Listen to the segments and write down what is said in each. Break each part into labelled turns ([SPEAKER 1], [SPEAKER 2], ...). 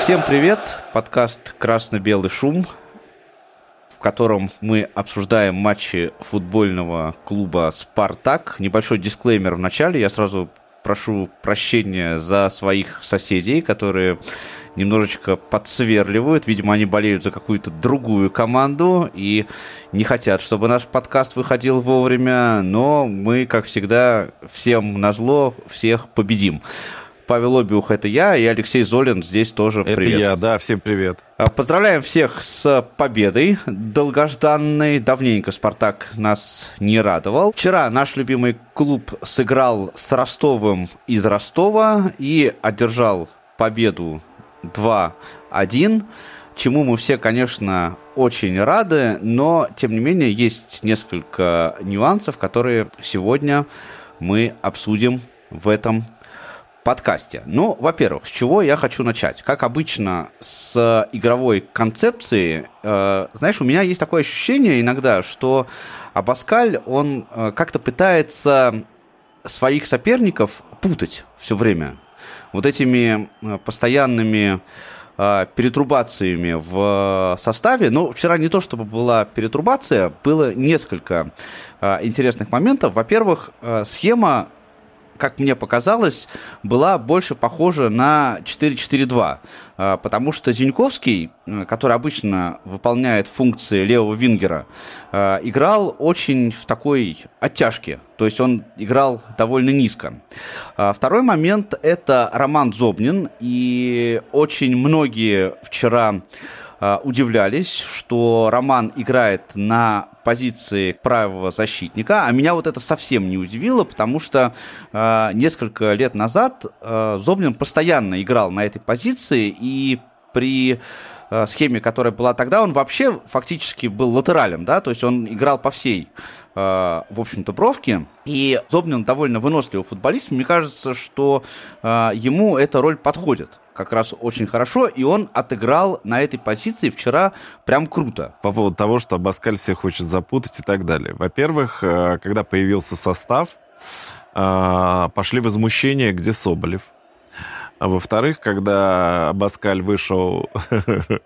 [SPEAKER 1] Всем привет! Подкаст «Красно-белый шум», в котором мы обсуждаем матчи футбольного клуба «Спартак». Небольшой дисклеймер в начале. Я сразу прошу прощения за своих соседей, которые немножечко подсверливают. Видимо, они болеют за какую-то другую команду и не хотят, чтобы наш подкаст выходил вовремя. Но мы, как всегда, всем назло, всех победим. Павел Обиух, это я, и Алексей Золин здесь тоже
[SPEAKER 2] это
[SPEAKER 1] привет.
[SPEAKER 2] Я, да, всем привет.
[SPEAKER 1] А, поздравляем всех с победой долгожданной. Давненько «Спартак» нас не радовал. Вчера наш любимый клуб сыграл с Ростовом из Ростова и одержал победу 2-1 чему мы все, конечно, очень рады, но, тем не менее, есть несколько нюансов, которые сегодня мы обсудим в этом подкасте. Ну, во-первых, с чего я хочу начать? Как обычно, с игровой концепции. Э, знаешь, у меня есть такое ощущение иногда, что Абаскаль, он э, как-то пытается своих соперников путать все время. Вот этими э, постоянными э, перетрубациями в составе. Но вчера не то, чтобы была перетрубация, было несколько э, интересных моментов. Во-первых, э, схема как мне показалось, была больше похожа на 4-4-2, а, потому что Зиньковский, э, который обычно выполняет функции левого вингера, э, играл очень в такой оттяжке, то есть он играл довольно низко. А, второй момент – это Роман Зобнин, и очень многие вчера Э, удивлялись, что Роман играет на позиции правого защитника, а меня вот это совсем не удивило, потому что э, несколько лет назад э, Зобнин постоянно играл на этой позиции, и при э, схеме, которая была тогда, он вообще фактически был латералем, да, то есть он играл по всей Э, в общем-то, бровки. И Зобнин довольно выносливый футболист. Мне кажется, что э, ему эта роль подходит как раз очень хорошо, и он отыграл на этой позиции вчера прям круто.
[SPEAKER 2] По поводу того, что Абаскаль всех хочет запутать и так далее. Во-первых, когда появился состав, пошли возмущения, где Соболев. А во-вторых, когда Абаскаль вышел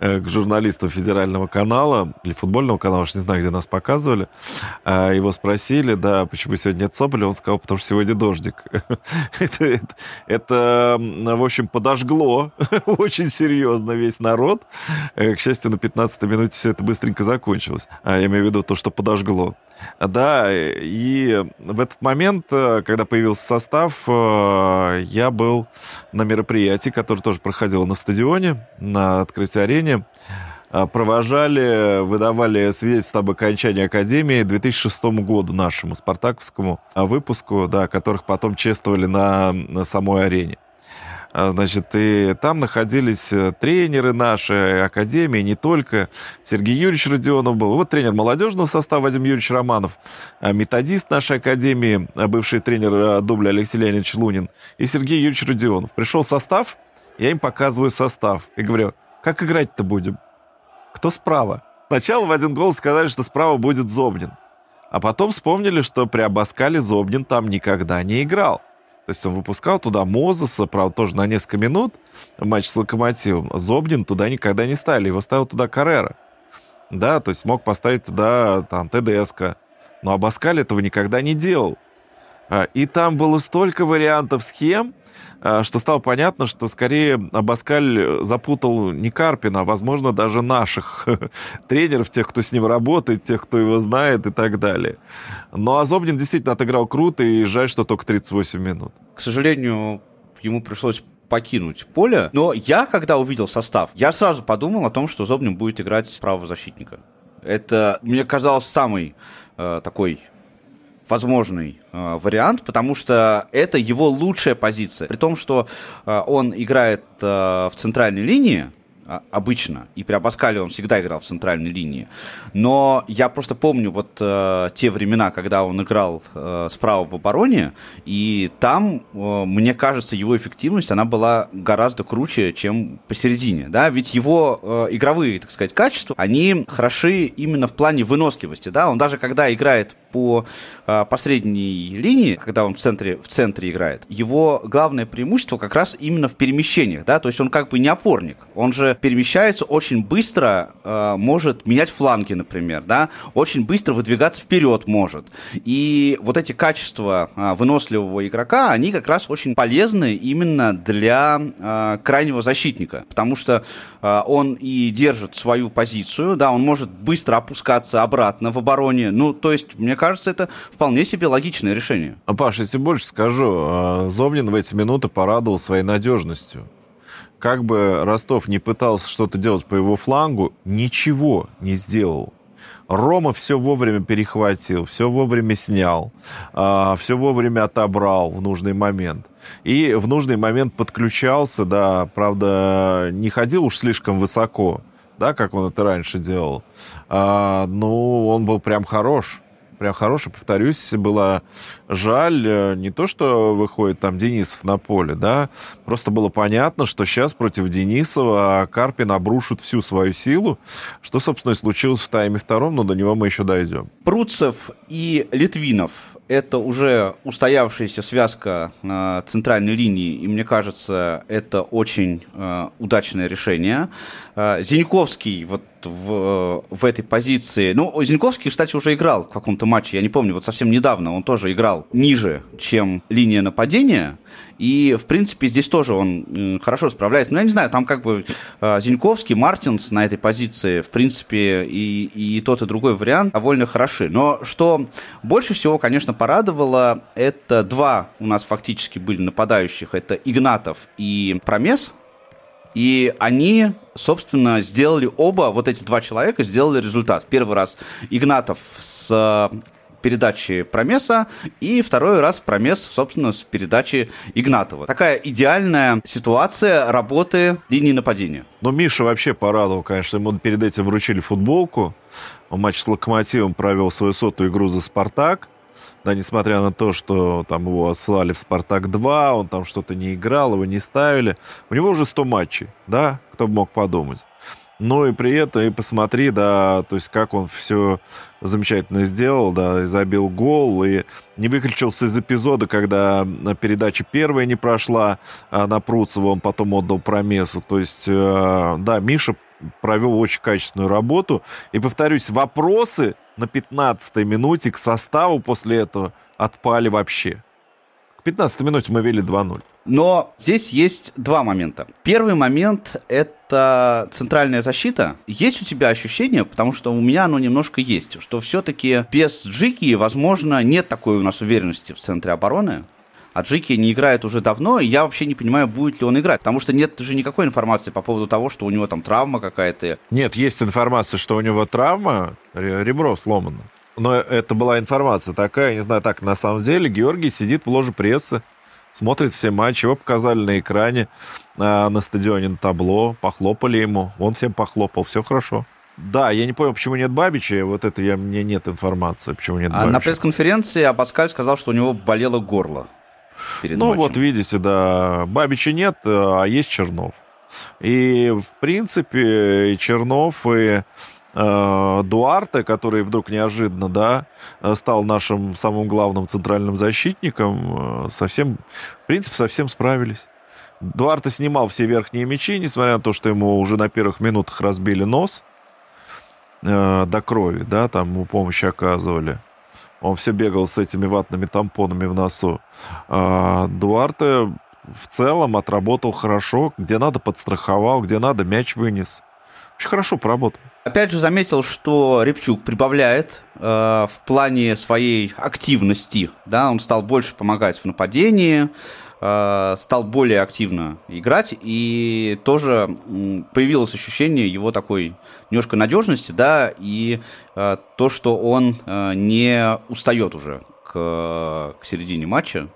[SPEAKER 2] к журналисту федерального канала или футбольного канала, уж не знаю, где нас показывали. А, его спросили, да, почему сегодня нет Соболя. Он сказал, потому что сегодня дождик. это, это, это, в общем, подожгло очень серьезно весь народ. Э, к счастью, на 15-й минуте все это быстренько закончилось. А, я имею в виду то, что подожгло. Да, и в этот момент, э, когда появился состав, я был на мероприятии, которое тоже проходило на стадионе, на открытии арене. А, провожали, выдавали свидетельство об окончании Академии 2006 году нашему спартаковскому а, выпуску, да, которых потом чествовали на, на самой арене. А, значит, и там находились э, тренеры нашей академии, не только. Сергей Юрьевич Родионов был. Вот тренер молодежного состава Вадим Юрьевич Романов, методист нашей академии, бывший тренер дубля Алексей Леонидович Лунин и Сергей Юрьевич Родионов. Пришел состав, я им показываю состав и говорю, как играть-то будем? Кто справа? Сначала в один голос сказали, что справа будет Зобнин. А потом вспомнили, что при Абаскале Зобнин там никогда не играл. То есть он выпускал туда Мозеса, правда, тоже на несколько минут матч с Локомотивом. Зобнин туда никогда не ставили, его ставил туда Каррера. Да, то есть мог поставить туда там ТДСК. Но Абаскаль этого никогда не делал. А, и там было столько вариантов схем, а, что стало понятно, что скорее Абаскаль запутал не Карпина, а, возможно, даже наших тренеров, тех, кто с ним работает, тех, кто его знает и так далее. Но Азобнин действительно отыграл круто, и жаль, что только 38 минут.
[SPEAKER 1] К сожалению, ему пришлось покинуть поле. Но я, когда увидел состав, я сразу подумал о том, что Зобнин будет играть правого защитника. Это, мне казалось, самый э, такой возможный э, вариант, потому что это его лучшая позиция. При том, что э, он играет э, в центральной линии, а, обычно. И при Абаскале он всегда играл в центральной линии. Но я просто помню вот э, те времена, когда он играл э, справа в обороне, и там, э, мне кажется, его эффективность, она была гораздо круче, чем посередине. Да? Ведь его э, игровые, так сказать, качества, они хороши именно в плане выносливости. Да? Он даже когда играет по, а, по средней линии, когда он в центре, в центре играет, его главное преимущество как раз именно в перемещениях, да, то есть он как бы не опорник, он же перемещается очень быстро, э, может менять фланги, например, да, очень быстро выдвигаться вперед может. И вот эти качества э, выносливого игрока, они как раз очень полезны именно для э, крайнего защитника, потому что э, он и держит свою позицию, да, он может быстро опускаться обратно в обороне, ну, то есть, мне кажется, это вполне себе логичное решение.
[SPEAKER 2] А, Паш, если больше скажу, Зомнин в эти минуты порадовал своей надежностью как бы Ростов не пытался что-то делать по его флангу, ничего не сделал. Рома все вовремя перехватил, все вовремя снял, а, все вовремя отобрал в нужный момент. И в нужный момент подключался, да, правда, не ходил уж слишком высоко, да, как он это раньше делал. А, ну, он был прям хорош прям хороший, повторюсь, было жаль э, не то, что выходит там Денисов на поле, да, просто было понятно, что сейчас против Денисова Карпин обрушит всю свою силу, что, собственно, и случилось в тайме втором, но до него мы еще дойдем.
[SPEAKER 1] Пруцев и Литвинов – это уже устоявшаяся связка на центральной линии, и мне кажется, это очень э, удачное решение. Э, Зиньковский, вот в, в этой позиции. Ну, Зиньковский, кстати, уже играл в каком-то матче, я не помню, вот совсем недавно он тоже играл ниже, чем линия нападения, и, в принципе, здесь тоже он хорошо справляется. Но я не знаю, там как бы э, Зиньковский, Мартинс на этой позиции, в принципе, и, и тот, и другой вариант довольно хороши. Но что больше всего, конечно, порадовало, это два у нас фактически были нападающих, это Игнатов и Промес, и они, собственно, сделали оба, вот эти два человека сделали результат. Первый раз Игнатов с э, передачи Промеса, и второй раз Промес, собственно, с передачи Игнатова. Такая идеальная ситуация работы линии нападения.
[SPEAKER 2] Но Миша вообще порадовал, конечно, ему перед этим вручили футболку. Он матч с Локомотивом провел свою сотую игру за «Спартак». Да, несмотря на то, что там его отсылали в «Спартак-2», он там что-то не играл, его не ставили. У него уже 100 матчей, да, кто бы мог подумать. Но и при этом, и посмотри, да, то есть как он все замечательно сделал, да, и забил гол, и не выключился из эпизода, когда передача первая не прошла а на Пруцева, он потом отдал промесу. То есть, э, да, Миша провел очень качественную работу. И, повторюсь, вопросы на 15-й минуте к составу после этого отпали вообще. К 15-й минуте мы вели 2-0.
[SPEAKER 1] Но здесь есть два момента. Первый момент – это центральная защита. Есть у тебя ощущение, потому что у меня оно немножко есть, что все-таки без Джики, возможно, нет такой у нас уверенности в центре обороны. А Джики не играет уже давно, и я вообще не понимаю, будет ли он играть. Потому что нет же никакой информации по поводу того, что у него там травма какая-то.
[SPEAKER 2] Нет, есть информация, что у него травма, ребро сломано. Но это была информация такая, не знаю, так на самом деле Георгий сидит в ложе прессы, смотрит все матчи, его показали на экране, а, на стадионе, на табло, похлопали ему, он всем похлопал, все хорошо. Да, я не понял, почему нет Бабича, вот это я, мне нет информации, почему нет
[SPEAKER 1] а Бабича. На пресс-конференции Абаскаль сказал, что у него болело горло
[SPEAKER 2] перед Ну матчем. вот видите, да, Бабича нет, а есть Чернов. И, в принципе, и Чернов, и э, Дуарте, который вдруг неожиданно, да, стал нашим самым главным центральным защитником, э, совсем, в принципе, совсем справились. Дуарте снимал все верхние мячи, несмотря на то, что ему уже на первых минутах разбили нос э, до крови, да, там ему помощь оказывали. Он все бегал с этими ватными тампонами в носу. А Дуарте в целом отработал хорошо. Где надо, подстраховал, где надо, мяч вынес. Очень хорошо поработал.
[SPEAKER 1] Опять же заметил, что Репчук прибавляет э, в плане своей активности. Да, он стал больше помогать в нападении, стал более активно играть, и тоже появилось ощущение его такой немножко надежности, да, и э, то, что он э, не устает уже к, к середине матча.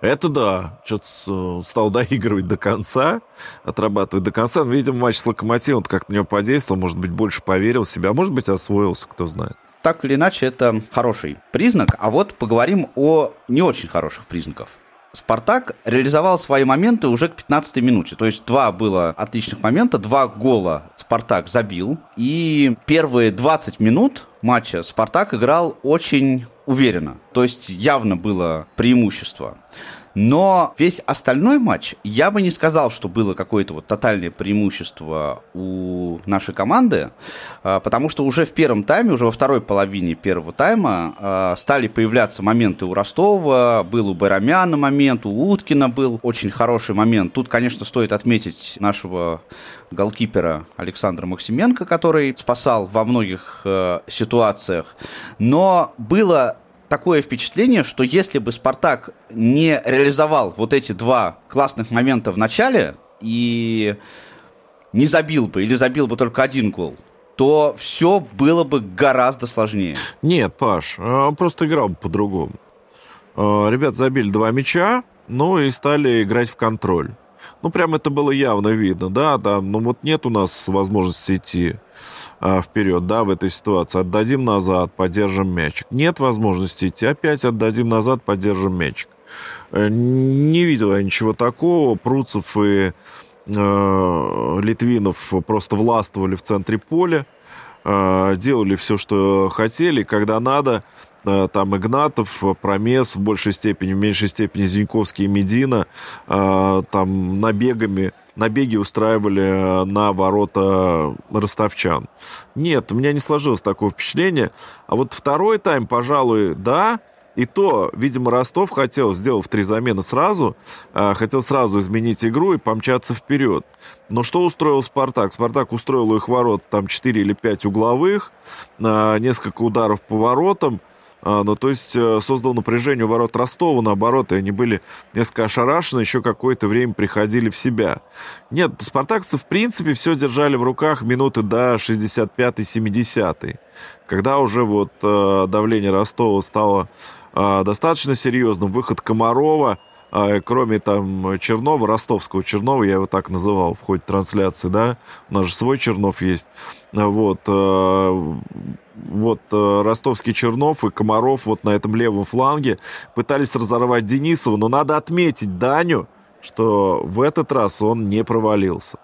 [SPEAKER 2] Это да, что-то стал доигрывать до конца, отрабатывать до конца. Видимо, матч с Локомотивом как на него подействовал, может быть, больше поверил в себя, а может быть, освоился, кто знает.
[SPEAKER 1] Так или иначе, это хороший признак. А вот поговорим о не очень хороших признаках. Спартак реализовал свои моменты уже к 15 минуте. То есть два было отличных момента, два гола Спартак забил. И первые 20 минут матча Спартак играл очень уверенно. То есть явно было преимущество. Но весь остальной матч, я бы не сказал, что было какое-то вот тотальное преимущество у нашей команды, а, потому что уже в первом тайме, уже во второй половине первого тайма а, стали появляться моменты у Ростова, был у Байрамяна момент, у Уткина был очень хороший момент. Тут, конечно, стоит отметить нашего голкипера Александра Максименко, который спасал во многих э, ситуациях. Но было такое впечатление, что если бы Спартак не реализовал вот эти два классных момента в начале и не забил бы или забил бы только один гол, то все было бы гораздо сложнее.
[SPEAKER 2] Нет, Паш, а, просто играл бы по-другому. А, ребят забили два мяча, ну и стали играть в контроль. Ну, прям это было явно видно, да, да, ну вот нет у нас возможности идти а, вперед, да, в этой ситуации. Отдадим назад, поддержим мячик. Нет возможности идти, опять отдадим назад, поддержим мячик. Э, не видел я ничего такого. Пруцев и э, Литвинов просто властвовали в центре поля, э, делали все, что хотели, когда надо. Э, там Игнатов, Промес в большей степени, в меньшей степени Зиньковский и Медина э, там набегами набеги устраивали э, на ворота ростовчан. Нет, у меня не сложилось такого впечатления. А вот второй тайм, пожалуй, да. И то, видимо, Ростов хотел, сделав три замены сразу, хотел сразу изменить игру и помчаться вперед. Но что устроил Спартак? Спартак устроил у их ворот там 4 или 5 угловых, несколько ударов по воротам, ну, то есть э, создал напряжение у ворот Ростова, наоборот, и они были несколько ошарашены, еще какое-то время приходили в себя. Нет, спартакцы, в принципе, все держали в руках минуты до 65-70, когда уже вот э, давление Ростова стало э, достаточно серьезным, выход Комарова, кроме там Чернова, ростовского Чернова, я его так называл в ходе трансляции, да, у нас же свой Чернов есть, вот, вот э, ростовский Чернов и Комаров вот на этом левом фланге пытались разорвать Денисова, но надо отметить Даню, что в этот раз он не провалился.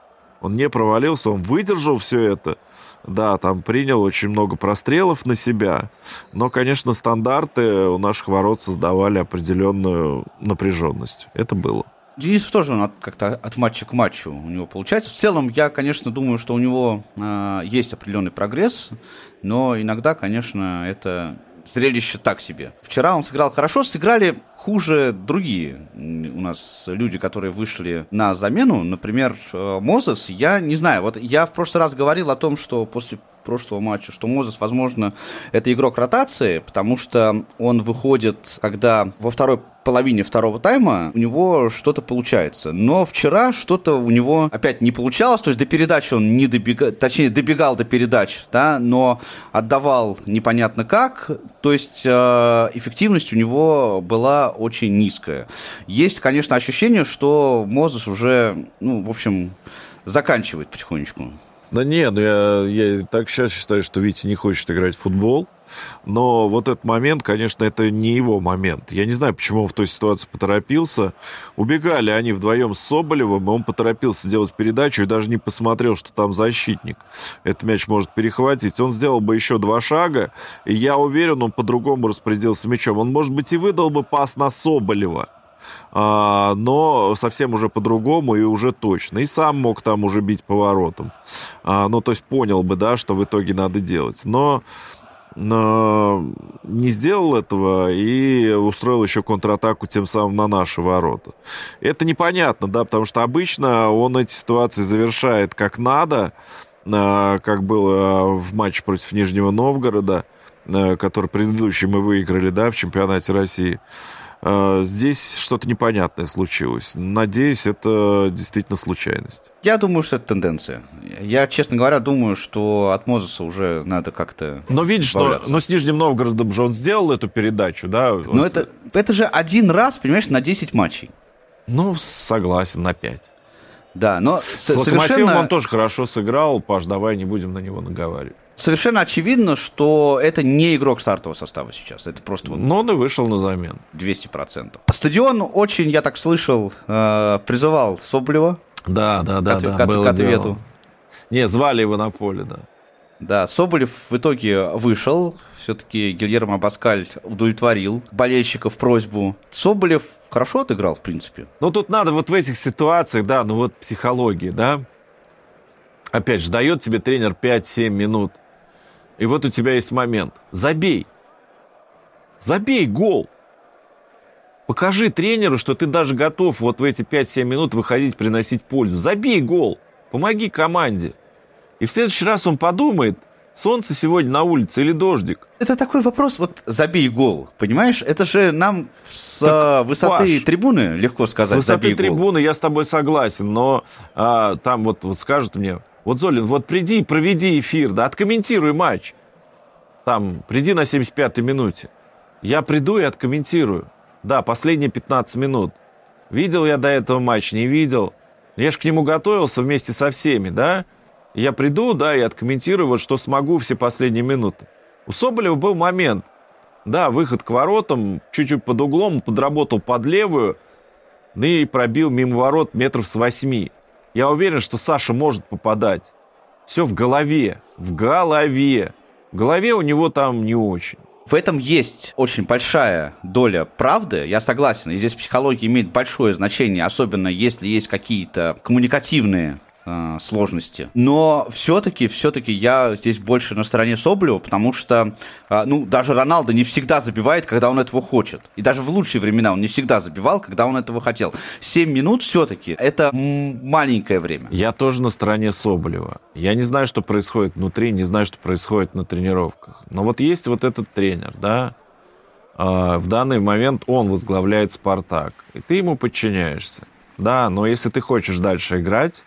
[SPEAKER 2] Он не провалился, он выдержал все это. Да, там принял очень много прострелов на себя. Но, конечно, стандарты у наших ворот создавали определенную напряженность. Это было.
[SPEAKER 1] Денис тоже как-то от матча к матчу у него получается. В целом, я, конечно, думаю, что у него э, есть определенный прогресс, но иногда, конечно, это зрелище так себе. Вчера он сыграл хорошо, сыграли хуже другие у нас люди, которые вышли на замену. Например, э, Мозес, я не знаю, вот я в прошлый раз говорил о том, что после прошлого матча, что Мозес, возможно, это игрок ротации, потому что он выходит, когда во второй половине второго тайма у него что-то получается. Но вчера что-то у него опять не получалось, то есть до передачи он не добегал, точнее добегал до передач, да, но отдавал непонятно как, то есть э, эффективность у него была очень низкая. Есть, конечно, ощущение, что Мозес уже, ну, в общем, заканчивает потихонечку.
[SPEAKER 2] Да не, ну я, я так сейчас считаю, что Витя не хочет играть в футбол. Но вот этот момент, конечно, это не его момент. Я не знаю, почему он в той ситуации поторопился. Убегали они вдвоем с Соболевым, и он поторопился делать передачу и даже не посмотрел, что там защитник. Этот мяч может перехватить. Он сделал бы еще два шага, и я уверен, он по-другому распорядился мячом. Он, может быть, и выдал бы пас на Соболева. А, но совсем уже по-другому и уже точно. И сам мог там уже бить поворотом. А, ну, то есть понял бы, да, что в итоге надо делать. Но не сделал этого и устроил еще контратаку тем самым на наши ворота. Это непонятно, да, потому что обычно он эти ситуации завершает как надо, а, как было в матче против Нижнего Новгорода, а, который предыдущий мы выиграли, да, в чемпионате России. А, здесь что-то непонятное случилось. Надеюсь, это действительно случайность.
[SPEAKER 1] Я думаю, что это тенденция. Я, честно говоря, думаю, что от Мозеса уже надо как-то
[SPEAKER 2] Но видишь, но, но с Нижним Новгородом же он сделал эту передачу, да? Но
[SPEAKER 1] вот. это, это же один раз, понимаешь, на 10 матчей.
[SPEAKER 2] Ну, согласен, на 5.
[SPEAKER 1] Да, но
[SPEAKER 2] с совершенно... он тоже хорошо сыграл. Паш, давай не будем на него наговаривать.
[SPEAKER 1] Совершенно очевидно, что это не игрок стартового состава сейчас. Это просто... Вот
[SPEAKER 2] Но он и вышел на замену.
[SPEAKER 1] 200%. Стадион очень, я так слышал, э, призывал Соблева.
[SPEAKER 2] Да, да, да.
[SPEAKER 1] К,
[SPEAKER 2] да,
[SPEAKER 1] к, к ответу.
[SPEAKER 2] Не, звали его на поле, да.
[SPEAKER 1] Да, Соболев в итоге вышел, все-таки Гильермо Баскаль удовлетворил болельщиков просьбу. Соболев хорошо отыграл, в принципе.
[SPEAKER 2] Ну, тут надо вот в этих ситуациях, да, ну вот психология, да. Опять же, дает тебе тренер 5-7 минут. И вот у тебя есть момент. Забей. Забей гол. Покажи тренеру, что ты даже готов вот в эти 5-7 минут выходить, приносить пользу. Забей гол. Помоги команде. И в следующий раз он подумает, солнце сегодня на улице или дождик.
[SPEAKER 1] Это такой вопрос, вот забей гол, понимаешь? Это же нам с так, а, высоты Паш, трибуны легко сказать,
[SPEAKER 2] С высоты трибуны я с тобой согласен, но а, там вот, вот скажут мне, вот, Золин, вот приди, проведи эфир, да, откомментируй матч. Там, приди на 75-й минуте. Я приду и откомментирую. Да, последние 15 минут. Видел я до этого матч, не видел. Я же к нему готовился вместе со всеми, да? Я приду, да, и откомментирую, вот что смогу все последние минуты. У Соболева был момент. Да, выход к воротам, чуть-чуть под углом, подработал под левую, и пробил мимо ворот метров с восьми. Я уверен, что Саша может попадать. Все в голове. В голове. В голове у него там не очень.
[SPEAKER 1] В этом есть очень большая доля правды, я согласен. И здесь психология имеет большое значение, особенно если есть какие-то коммуникативные э, сложности. Но все-таки, все-таки я здесь больше на стороне Соблева, потому что, э, ну, даже Роналдо не всегда забивает, когда он этого хочет. И даже в лучшие времена он не всегда забивал, когда он этого хотел. 7 минут все-таки это маленькое время.
[SPEAKER 2] Я тоже на стороне Соболева. Я не знаю, что происходит внутри, не знаю, что происходит на тренировках. Но вот есть вот этот тренер, да, э, в данный момент он возглавляет «Спартак», и ты ему подчиняешься. Да, но если ты хочешь дальше играть,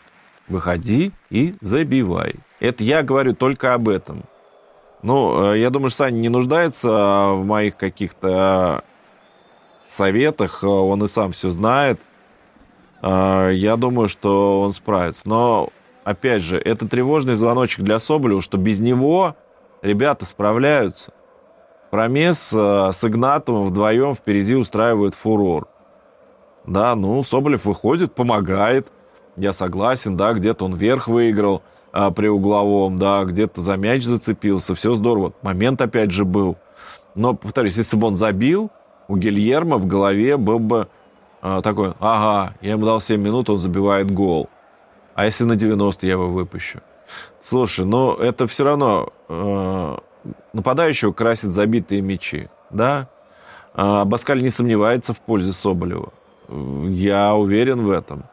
[SPEAKER 2] выходи и забивай. Это я говорю только об этом. Ну, э, я думаю, что Саня не нуждается а, в моих каких-то советах, он и сам все знает. Я думаю, что он справится. Но, опять же, это тревожный звоночек для Соболева, что без него ребята справляются. Промес э, с Игнатовым вдвоем впереди устраивают фурор. Да, ну, Соболев выходит, помогает – я согласен, да, где-то он вверх выиграл а, при угловом, да, где-то за мяч зацепился, все здорово. Момент опять же был. Но, повторюсь, если бы он забил, у Гильермо в голове был бы а, такой, ага, я ему дал 7 минут, он забивает гол. А если на 90 я его выпущу? Слушай, ну это все равно э, нападающего красит забитые мячи, да? А Баскаль не сомневается в пользе Соболева. Я уверен в этом.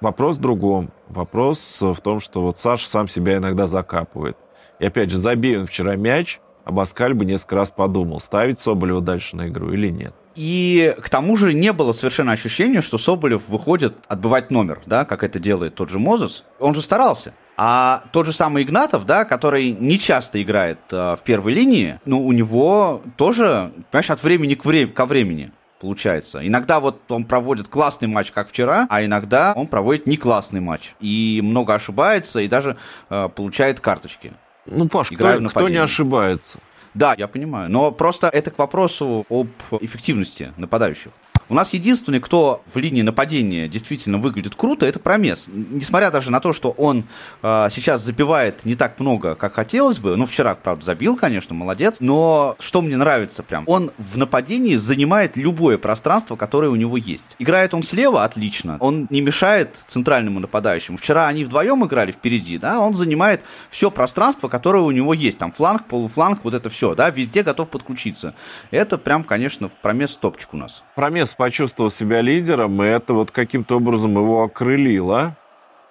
[SPEAKER 2] Вопрос в другом. Вопрос в том, что вот Саша сам себя иногда закапывает. И опять же, забей он вчера мяч, а Баскаль бы несколько раз подумал, ставить Соболева дальше на игру или нет.
[SPEAKER 1] И к тому же не было совершенно ощущения, что Соболев выходит отбывать номер, да, как это делает тот же Мозес. Он же старался. А тот же самый Игнатов, да, который не часто играет э, в первой линии, ну, у него тоже, понимаешь, от времени к вре- ко времени получается. Иногда вот он проводит классный матч, как вчера, а иногда он проводит не классный матч. И много ошибается, и даже э, получает карточки.
[SPEAKER 2] Ну, Паш, кто, кто не ошибается?
[SPEAKER 1] Да, я понимаю. Но просто это к вопросу об эффективности нападающих. У нас единственный, кто в линии нападения действительно выглядит круто, это Промес. Несмотря даже на то, что он э, сейчас забивает не так много, как хотелось бы, ну, вчера, правда, забил, конечно, молодец, но что мне нравится прям, он в нападении занимает любое пространство, которое у него есть. Играет он слева, отлично, он не мешает центральному нападающему. Вчера они вдвоем играли впереди, да, он занимает все пространство, которое у него есть, там фланг, полуфланг, вот это все, да, везде готов подключиться. Это прям, конечно, Промес топчик у нас.
[SPEAKER 2] Промес почувствовал себя лидером, и это вот каким-то образом его окрылило.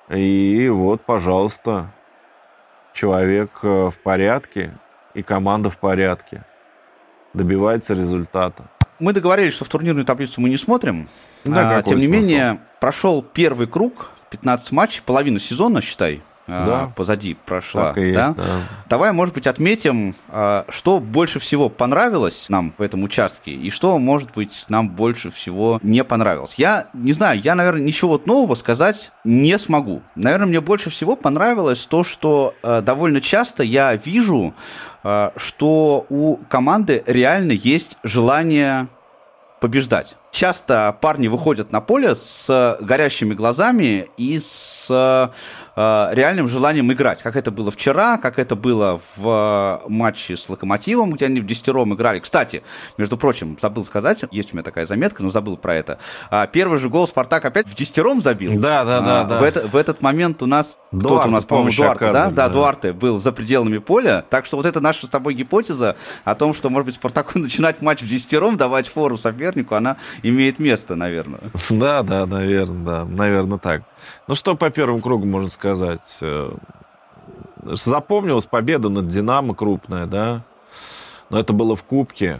[SPEAKER 2] И вот, пожалуйста, человек э, в порядке, и команда в порядке. Добивается результата.
[SPEAKER 1] Мы договорились, что в турнирную таблицу мы не смотрим. Да, а, тем не смысл? менее, прошел первый круг, 15 матчей, половина сезона, считай. А, да. позади прошла. Так и да? Есть, да. Давай, может быть, отметим, а, что больше всего понравилось нам в этом участке и что, может быть, нам больше всего не понравилось. Я не знаю, я, наверное, ничего нового сказать не смогу. Наверное, мне больше всего понравилось то, что а, довольно часто я вижу, что у команды реально есть желание побеждать. Часто парни выходят на поле с горящими глазами и с э, реальным желанием играть. Как это было вчера, как это было в матче с Локомотивом, где они в десятером играли. Кстати, между прочим, забыл сказать, есть у меня такая заметка, но забыл про это. А, первый же гол Спартак опять в десятером забил.
[SPEAKER 2] Да, да, да.
[SPEAKER 1] А,
[SPEAKER 2] да.
[SPEAKER 1] В, это, в этот момент у нас кто-то у нас, по-моему, Дуарте, да? Да, Дуарте был за пределами поля. Так что вот это наша с тобой гипотеза о том, что, может быть, Спартаку начинать матч в десятером, давать фору сопернику, она имеет место, наверное.
[SPEAKER 2] Да, да, наверное, да, наверное так. Ну что по первому кругу можно сказать? Э, запомнилась победа над Динамо крупная, да? Но это было в Кубке.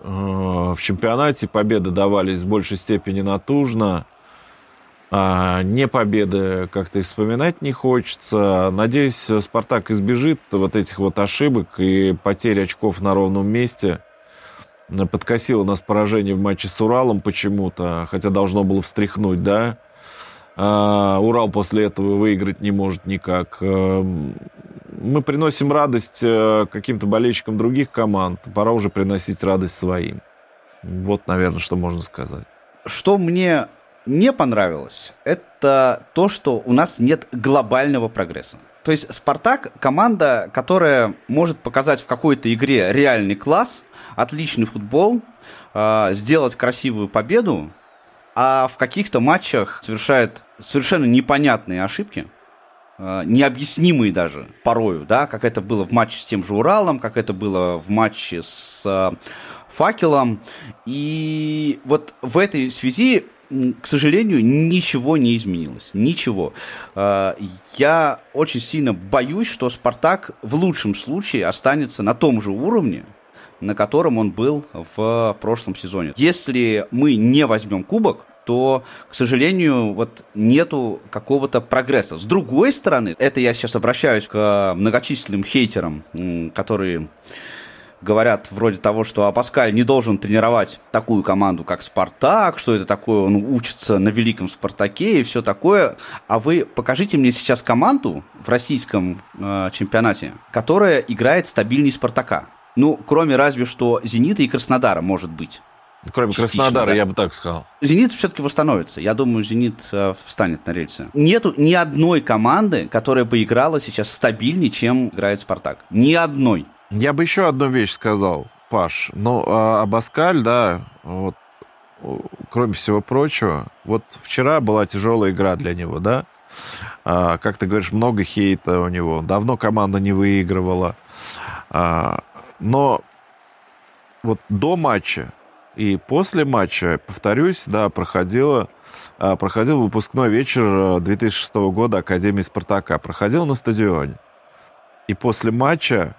[SPEAKER 2] Э, в чемпионате победы давались в большей степени натужно. А не победы как-то и вспоминать не хочется. Надеюсь, Спартак избежит вот этих вот ошибок и потери очков на ровном месте. Подкосило нас поражение в матче с Уралом почему-то, хотя должно было встряхнуть, да. А, Урал после этого выиграть не может никак. А, мы приносим радость э, каким-то болельщикам других команд. Пора уже приносить радость своим. Вот, наверное, что можно сказать.
[SPEAKER 1] Что мне не понравилось, это то, что у нас нет глобального прогресса. То есть Спартак команда, которая может показать в какой-то игре реальный класс, отличный футбол, э, сделать красивую победу, а в каких-то матчах совершает совершенно непонятные ошибки, э, необъяснимые даже порою, да, как это было в матче с тем же Уралом, как это было в матче с э, Факелом. И вот в этой связи к сожалению, ничего не изменилось. Ничего. А, я очень сильно боюсь, что Спартак в лучшем случае останется на том же уровне, на котором он был в прошлом сезоне. Если мы не возьмем кубок, то, к сожалению, вот нету какого-то прогресса. С другой стороны, это я сейчас обращаюсь к многочисленным хейтерам, которые говорят вроде того, что Паскаль не должен тренировать такую команду, как Спартак, что это такое, он учится на великом Спартаке и все такое. А вы покажите мне сейчас команду в российском э, чемпионате, которая играет стабильнее Спартака. Ну, кроме разве что Зенита и Краснодара, может быть.
[SPEAKER 2] Кроме Частично, Краснодара, да? я бы так сказал.
[SPEAKER 1] Зенит все-таки восстановится. Я думаю, Зенит э, встанет на рельсы. Нету ни одной команды, которая бы играла сейчас стабильнее, чем играет Спартак. Ни одной.
[SPEAKER 2] Я бы еще одну вещь сказал, Паш. Ну, а Абаскаль, да, вот, кроме всего прочего, вот вчера была тяжелая игра для него, да? А, как ты говоришь, много хейта у него. Давно команда не выигрывала. А, но вот до матча и после матча, повторюсь, да, проходила, проходил выпускной вечер 2006 года Академии Спартака. Проходил на стадионе. И после матча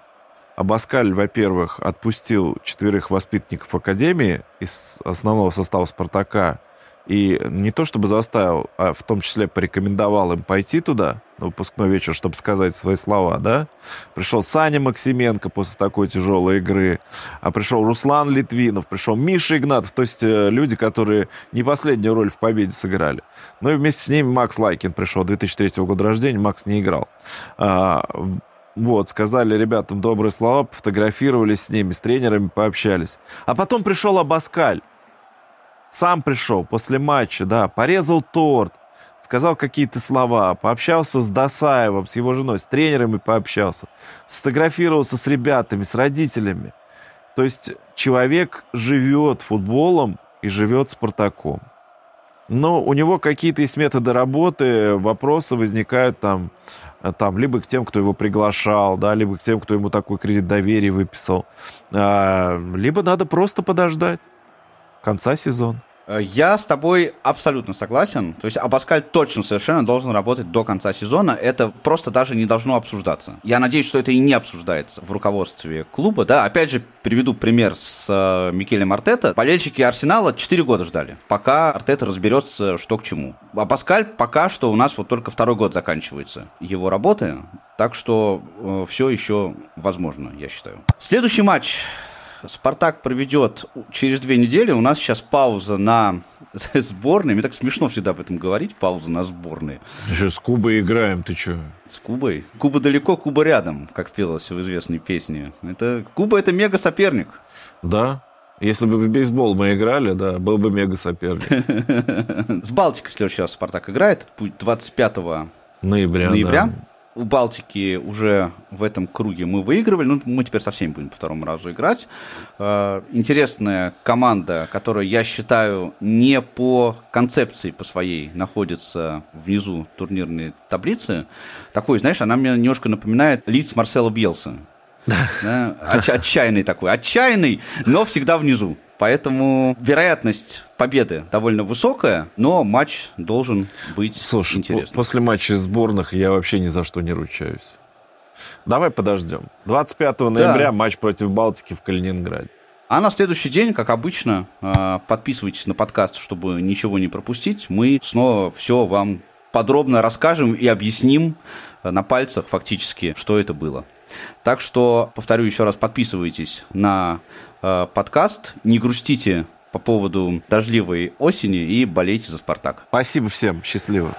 [SPEAKER 2] Абаскаль, во-первых, отпустил четверых воспитанников Академии из основного состава «Спартака», и не то чтобы заставил, а в том числе порекомендовал им пойти туда на выпускной вечер, чтобы сказать свои слова, да. Пришел Саня Максименко после такой тяжелой игры, а пришел Руслан Литвинов, пришел Миша Игнатов, то есть э, люди, которые не последнюю роль в победе сыграли. Ну и вместе с ними Макс Лайкин пришел, 2003 года рождения, Макс не играл. Вот, сказали ребятам добрые слова, пофотографировались с ними, с тренерами пообщались. А потом пришел Абаскаль. Сам пришел после матча, да, порезал торт, сказал какие-то слова, пообщался с Досаевым, с его женой, с тренерами пообщался, сфотографировался с ребятами, с родителями. То есть человек живет футболом и живет Спартаком. Но у него какие-то есть методы работы, вопросы возникают там, там либо к тем, кто его приглашал, да, либо к тем, кто ему такой кредит доверия выписал, а, либо надо просто подождать конца сезона.
[SPEAKER 1] Э, я с тобой абсолютно согласен. То есть Абаскаль точно совершенно должен работать до конца сезона. Это просто даже не должно обсуждаться. Я надеюсь, что это и не обсуждается в руководстве клуба. Да, опять же, приведу пример с э, Микелем Артета. Болельщики Арсенала 4 года ждали, пока Артета разберется, что к чему. Абаскаль пока что у нас вот только второй год заканчивается его работы. Так что э, все еще возможно, я считаю. Следующий матч Спартак проведет через две недели. У нас сейчас пауза на сборной. Мне так смешно всегда об этом говорить. Пауза на сборной.
[SPEAKER 2] Еще с Кубой играем, ты что?
[SPEAKER 1] С Кубой? Куба далеко, Куба рядом, как пелось в известной песне. Это, Куба это мега соперник.
[SPEAKER 2] Да, Если бы в бейсбол мы играли, да, был бы мега соперник.
[SPEAKER 1] С Балтикой в следующий раз Спартак играет. Будет 25
[SPEAKER 2] ноября.
[SPEAKER 1] ноября. Да. У Балтики уже в этом круге мы выигрывали. Ну, мы теперь совсем будем по второму разу играть. Э, интересная команда, которая, я считаю, не по концепции по своей находится внизу турнирной таблицы. Такой, знаешь, она мне немножко напоминает лиц Марсела Бьелса. Да, отчаянный такой, отчаянный, но всегда внизу. Поэтому вероятность победы довольно высокая, но матч должен быть
[SPEAKER 2] Слушай,
[SPEAKER 1] интересным.
[SPEAKER 2] после матча сборных я вообще ни за что не ручаюсь. Давай подождем. 25 ноября да. матч против Балтики в Калининграде.
[SPEAKER 1] А на следующий день, как обычно, а, подписывайтесь на подкаст, чтобы ничего не пропустить. Мы снова все вам подробно расскажем и объясним на пальцах фактически, что это было. Так что, повторю еще раз, подписывайтесь на э, подкаст, не грустите по поводу дождливой осени и болейте за «Спартак».
[SPEAKER 2] Спасибо всем, счастливо.